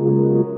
and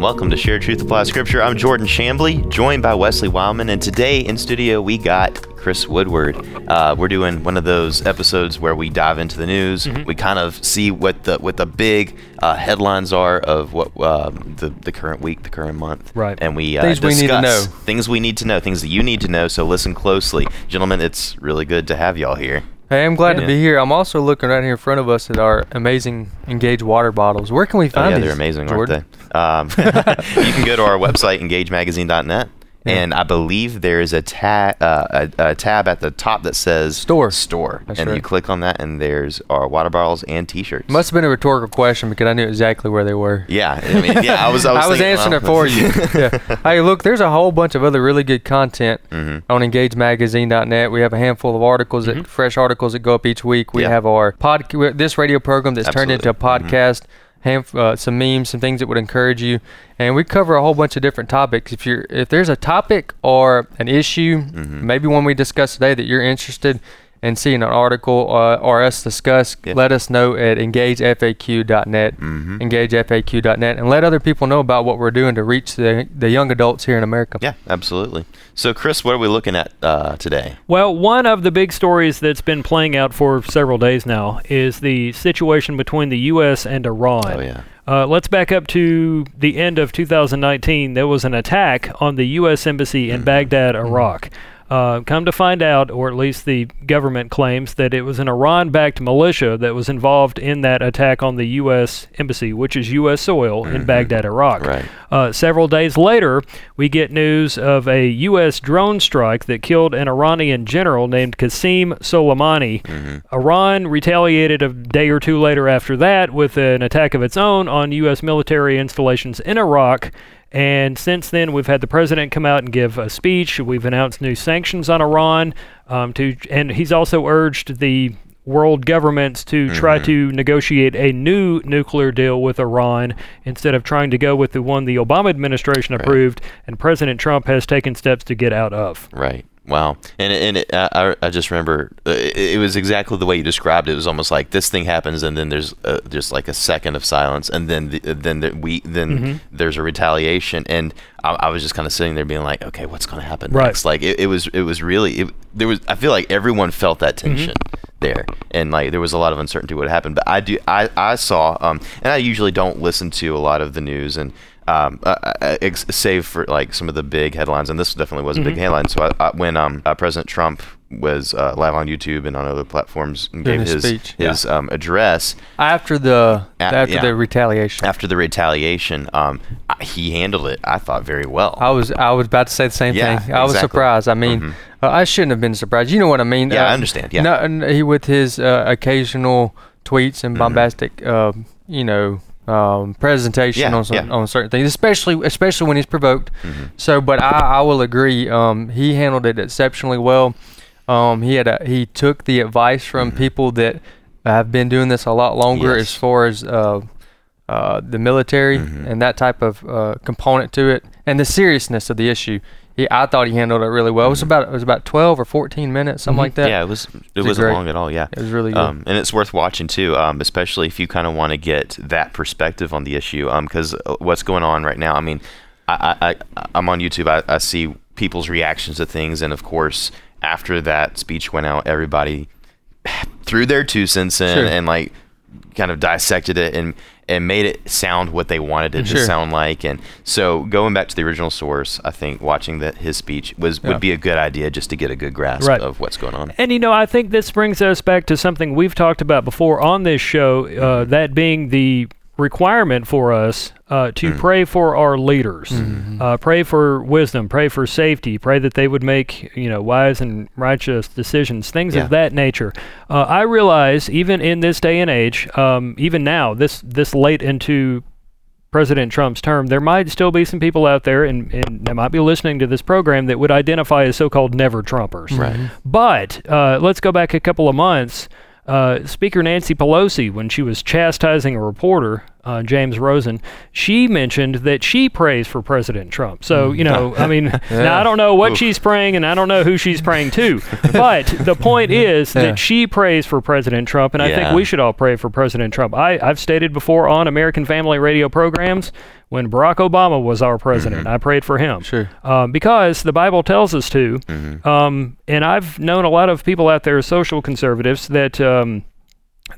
welcome to Shared Truth Apply Scripture. I'm Jordan Shambly, joined by Wesley Wildmon, and today in studio we got Chris Woodward. Uh, we're doing one of those episodes where we dive into the news. Mm-hmm. We kind of see what the what the big uh, headlines are of what um, the the current week, the current month, Right. And we uh, Things we need to discuss know. things we need to know, things that you need to know. So listen closely, gentlemen. It's really good to have y'all here. Hey, I'm glad Yeah. to be here. I'm also looking right here in front of us at our amazing Engage water bottles. Where can we Oh find yeah, these? they're amazing, Jordan? aren't they? Um, you can go to our website, engagemagazine.net, and I believe there is a, ta- uh, a, a tab at the top that says Store. Store, That's and you click on that, and there's our water bottles and T-shirts. Must have been a rhetorical question because I knew exactly where they were. yeah, I mean, yeah, I was. I was, thinking, answering well, it for you. yeah. Hey, look, there's a whole bunch of other really good content Mhm. on EngageMagazine.net. We have a handful of articles, that, fresh articles that go up each week. We Yeah. have our pod, this radio program that's turned into a Absolutely. Mhm. Podcast. Uh, some memes, some things that would encourage you, and we cover a whole bunch of different topics. If you're, if there's a topic or an issue, Mm-hmm. maybe one we discussed today that you're interested in seeing an article uh, or us discuss, Yeah. let us know at engagefaq.net, Mhm. engagefaq.net, and let other people know about what we're doing to reach the, the young adults here in America. Yeah, absolutely. So, Chris, what are we looking at uh, today? Well, one of the big stories that's been playing out for several days now is the situation between the U.S. and Iran. Oh yeah. Uh, let's back up to the end of 2019. There was an attack on the U.S. Embassy in Baghdad, Iraq. Uh, come to find out, or at least the government claims, that it was an Iran backed militia that was involved in that attack on the U.S. Embassy, which is U.S. soil in Baghdad, Iraq. Right. Uh, several days later, we get news of a U.S. drone strike that killed an Iranian general named Qasim Soleimani. Iran retaliated a day or two later after that with an attack of its own on U.S. military installations in Iraq. And since then, we've had the president come out and give a speech. We've announced new sanctions on Iran. Um, to and he's also urged the world governments to try to negotiate a new nuclear deal with Iran instead of trying to go with the one the Obama administration approved and President Trump has taken steps to get out of. Right. Wow. And and it, I I- just remember uh, it, it was exactly the way you described it. It was almost like this thing happens, and then there's uh, just like a second of silence, and then the, then the, we then there's a retaliation, and I, I was just kind of sitting there being like, okay, what's going to happen Right. next? Like it, it was it was really it, there was I feel like everyone felt that tension. There. And like there was a lot of uncertainty what happened, but I do I I saw um and I usually don't listen to a lot of the news and um, uh, uh, ex- save for like some of the big headlines, and this definitely was a big headline. So I, I, when um, uh, President Trump was uh, live on YouTube and on other platforms and gave his his speech, his um, address After the A- after yeah. the retaliation, after the retaliation, um, I- he handled it. I thought very well. I was I was about to say the same Yeah, thing. I was surprised. I mean, Mhm. uh, I shouldn't have been surprised. You know what I mean? Yeah, Uh, I understand, yeah. No, he with his uh, occasional tweets Mm-hmm. and bombastic, uh, you know, um, presentation Yeah, on some, yeah. Mm-hmm. on certain things, especially especially when he's provoked. So, but I, I will agree. Um, he handled it exceptionally well. Um, he had a, he took the advice from people that have been doing this a lot longer Mm-hmm. Yes. as far as uh, uh, the military Mm-hmm. and that type of uh, component to it, and the seriousness of the issue. He, I thought he handled it really well. It was about it was about twelve or fourteen minutes, something like that. Mm-hmm. yeah, it was. It Was it wasn't great? long at all. Yeah, It was really good. Um, and it's worth watching too, um, especially if you kind of want to get that perspective on the issue. Because what's going on right now, I mean, I, I, I I'm on YouTube. I, I see people's reactions to things, and of course, after that speech went out, everybody threw their two cents in Sure. and like kind of dissected it and and made it sound what they wanted it Sure. to sound like. And so going back to the original source, I think watching that his speech was Yeah. would be a good idea just to get a good grasp Right. of what's going on. And you know, I think this brings us back to something we've talked about before on this show, uh, that being the requirement for us uh, to pray for our leaders, uh, pray for wisdom, pray for safety, pray that they would make you know wise and righteous decisions, things Yeah. of that nature. Uh, I realize even in this day and age, um, even now, this this late into President Trump's term, there might still be some people out there, and, and that might be listening to this program that would identify as so-called never Trumpers. Right. But uh, let's go back a couple of months. Uh, Speaker Nancy Pelosi, when she was chastising a reporter uh, James Rosen, she mentioned that she prays for President Trump. So, you know, I mean, now I don't know what she's praying and I don't know who she's praying to. But the point is Yeah. that she prays for President Trump, and I think we should all pray for President Trump. I, I've stated before on American Family Radio programs when Barack Obama was our president, I prayed for him. Sure. Um, because the Bible tells us to. Um, and I've known a lot of people out there, social conservatives, that. Um,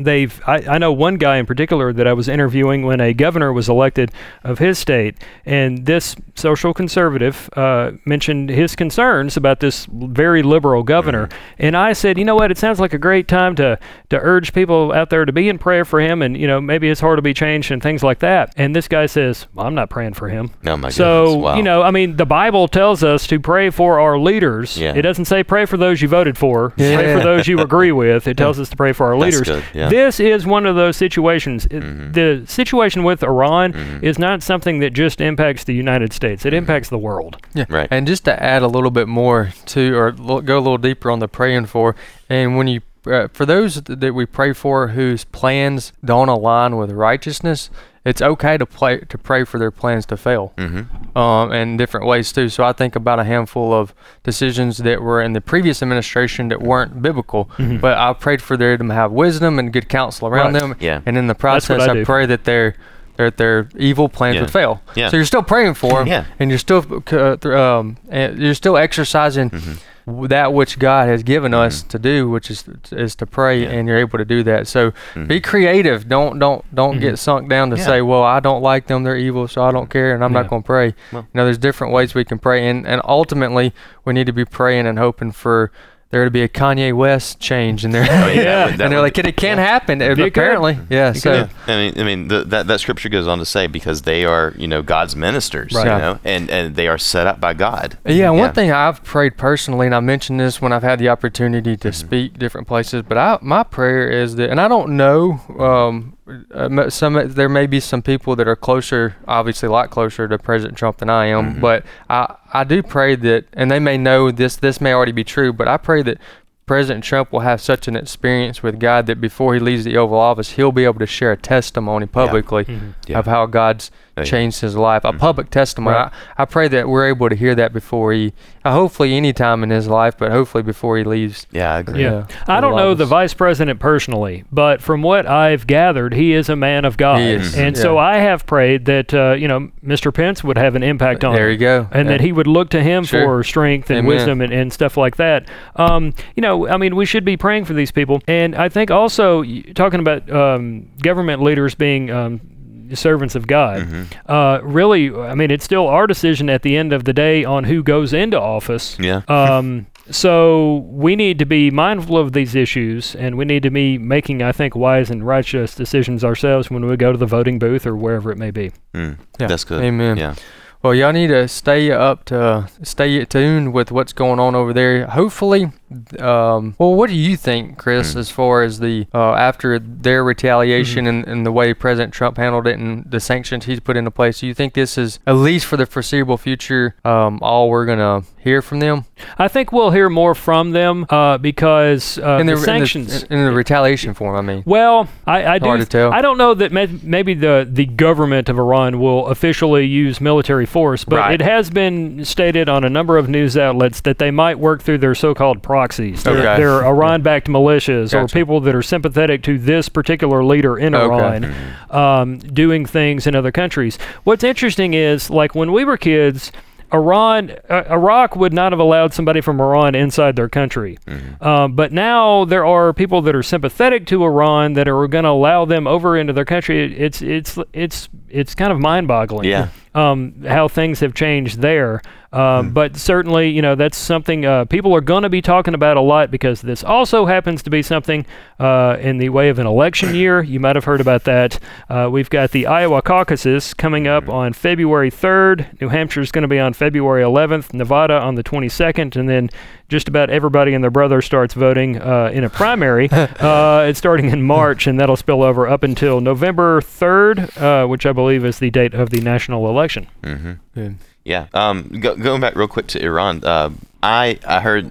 they've I, I know one guy in particular that I was interviewing when a governor was elected of his state and this social conservative uh, mentioned his concerns about this very liberal governor. And I said you know what? It sounds like a great time to to urge people out there to be in prayer for him and you know maybe his heart will be changed and things like that. And this guy says well, I'm not praying for him. No, my so goodness. Wow. you know I mean the Bible tells us to pray for our leaders. Yeah. it doesn't say pray for those you voted for. Yeah. pray for those you agree with. It tells us to pray for our That's leaders. good, yeah. this is one of those situations. Mm-hmm. The situation with Iran is not something that just impacts the United States. Mm-hmm. It impacts the world. Yeah. Right. And just to add a little bit more to, or lo- go a little deeper on the praying for, and when you, uh, for those that we pray for whose plans don't align with righteousness, it's okay to play to pray for their plans to fail, Mm-hmm. um, in different ways too. So I think about a handful of decisions that were in the previous administration that weren't biblical, but I prayed for them to have wisdom and good counsel around Right. them. Yeah. And in the process, I I, pray that their that their evil plans Yeah. would fail. Yeah. So you're still praying for them, Yeah. and you're still uh, um, and you're still exercising Mm-hmm. That which God has given us to do, which is is to pray, Yeah. and you're able to do that. So Mhm. be creative. Don't don't don't get sunk down to Yeah. say, well, I don't like them, they're evil, so I don't care, and I'm Yeah. not going to pray. Well- you know, there's different ways we can pray, and and ultimately we need to be praying and hoping for there to be a Kanye West change in there. Oh, yeah, Yeah. would- and they're like, it, it can happen. uh, It could. apparently, yeah. So yeah. I mean, I mean, the, that that scripture goes on to say because they are, you know, God's ministers, Right. you Yeah. know, and and they are set up by God. Yeah, and one thing I've prayed personally, and I mentioned this when I've had the opportunity to speak different places, but I, my prayer is that, and I don't know, um, uh, m- some there may be some people that are closer, obviously a lot closer to President Trump than I am, but I I do pray that, and they may know this this may already be true, but I pray that. President Trump will have such an experience with God that before he leaves the Oval Office, he'll be able to share a testimony publicly Mhm. Yeah. of how God's yeah. changed his life, a public testimony. Right. I, I pray that we're able to hear that before he, uh, hopefully any time in his life, but hopefully before he leaves. Yeah, I agree. Yeah. Yeah. I don't Oval know the vice president personally, but from what I've gathered, he is a man of God. He is, And yeah. so I have prayed that, uh, you know, Mr. Pence would have an impact on There him. you go. and Yeah. that he would look to him Sure. for strength and Amen. wisdom and, and stuff like that. Um, you know, I mean, we should be praying for these people, and I think also talking about um, government leaders being. Um, servants of God uh, really I mean it's still our decision at the end of the day on who goes into office Yeah. um, so we need to be mindful of these issues, and we need to be making, I think, wise and righteous decisions ourselves when we go to the voting booth or wherever it may be. Mm, Yeah. That's good. Amen. Yeah. Well, y'all need to stay up to stay tuned with what's going on over there. Hopefully, um, well, what do you think, Chris, Mm. as far as the uh, after their retaliation Mm-hmm. and, and the way President Trump handled it and the sanctions he's put into place? Do you think this is at least for the foreseeable future um, all we're gonna hear from them? I think we'll hear more from them uh, because uh, in the, the, sanctions. in the, in the retaliation form. I mean, well, I, I do. Hard to tell. I don't know that may, maybe the the government of Iran will officially use military force, but Right. it has been stated on a number of news outlets that they might work through their so-called proxies. They're, Okay. they're Iran-backed militias or people that are sympathetic to this particular leader in Okay. Iran, um, doing things in other countries. What's interesting is, like when we were kids. Iran, uh, Iraq would not have allowed somebody from Iran inside their country. Um, but now there are people that are sympathetic to Iran that are going to allow them over into their country. It's it's it's it's kind of mind-boggling. Yeah. Um, how things have changed there. Um, But certainly, you know, that's something uh, people are going to be talking about a lot because this also happens to be something uh, in the way of an election year. You might have heard about that. Uh, we've got the Iowa caucuses coming up on February 3rd. New Hampshire is going to be on February 11th. Nevada on the 22nd, and then just about everybody and their brother starts voting uh, in a primary. uh, it's starting in March, and that'll spill over up until November 3rd, uh, which I believe is the date of the national election. Mm-hmm. Yeah. Yeah. Um, go, going back real quick to Iran, uh, I I heard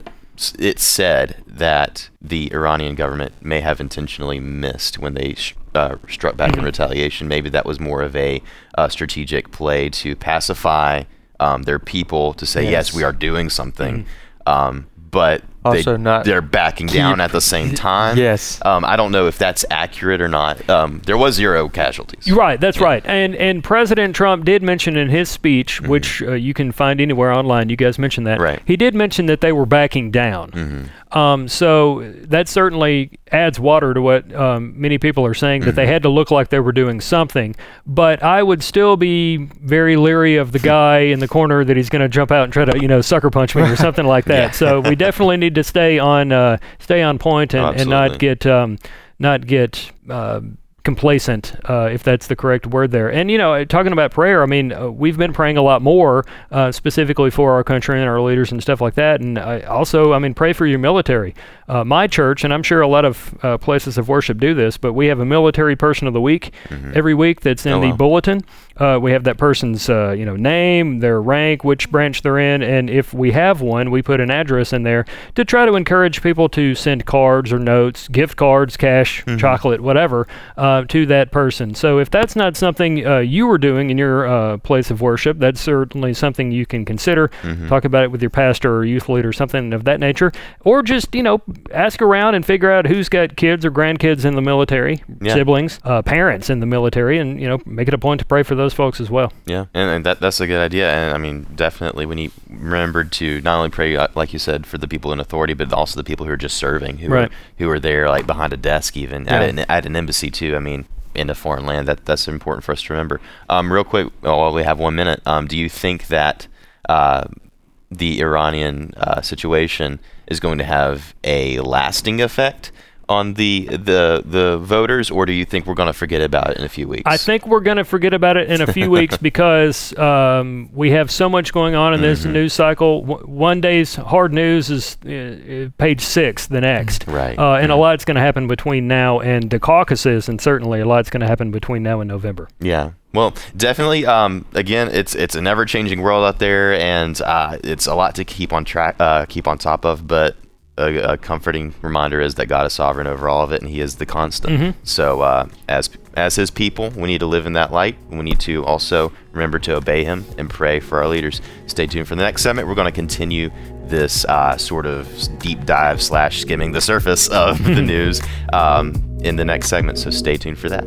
it said that the Iranian government may have intentionally missed when they sh- uh, struck back in retaliation. Maybe that was more of a uh, strategic play to pacify um, their people to say, yes, Yes. we are doing something. Um, but Also they, not they're backing down at the same time. Yes. Um, I don't know if that's accurate or not. Um, there was zero casualties. You're right. That's right. And and President Trump did mention in his speech, which uh, you can find anywhere online. You guys mentioned that. Mm-hmm. Right. Mm-hmm. He did mention that they were backing down. Um, so that certainly adds water to what um, many people are saying that they had to look like they were doing something. But I would still be very leery of the guy in the corner that he's going to jump out and try to you know sucker punch me or something like that. Yeah. So we definitely need to stay on uh, stay on point and, and not get um, not get uh, complacent, uh, if that's the correct word there. And you know, talking about prayer, I mean, uh, we've been praying a lot more, uh, specifically for our country and our leaders and stuff like that. And I also, I mean, pray for your military. Uh, my church, and I'm sure a lot of uh, places of worship do this, but we have a military person of the week every week that's in Oh, the wow. bulletin. Uh, we have that person's, uh, you know, name, their rank, which branch they're in, and if we have one, we put an address in there to try to encourage people to send cards or notes, gift cards, cash, chocolate, whatever, uh, to that person. So if that's not something uh, you were doing in your uh, place of worship, that's certainly something you can consider. Talk about it with your pastor or youth leader, something of that nature, or just you know ask around and figure out who's got kids or grandkids in the military, Yeah. siblings, uh, parents in the military, and you know make it a point to pray for those folks as well. Yeah, and, and that that's a good idea. And I mean, definitely we need remembered to not only pray, uh, like you said, for the people in authority, but also the people who are just serving, who Right. are who are there like behind a desk, even Yeah. at, an, at an embassy too. I mean, in a foreign land, that that's important for us to remember. Um, real quick, while we have one minute, um, do you think that uh, the Iranian uh, situation is going to have a lasting effect? On the the the voters, or do you think we're going to forget about it in a few weeks? I think we're going to forget about it in a few weeks because um, we have so much going on in this Mm-hmm. news cycle. W- one day's hard news is uh, page six the next. Right. Uh, and a Mhm. lot's going to happen between now and the caucuses, and certainly a lot's going to happen between now and November. Yeah. Well, definitely. Um, again, it's it's an ever-changing world out there, and uh, it's a lot to keep on track, uh, keep on top of. But a, a comforting reminder is that God is sovereign over all of it, and He is the constant. Mhm. So, uh, as as His people, we need to live in that light. We need to also remember to obey Him and pray for our leaders. Stay tuned for the next segment. We're going to continue this uh, sort of deep dive slash skimming the surface of the news um, in the next segment. So, stay tuned for that.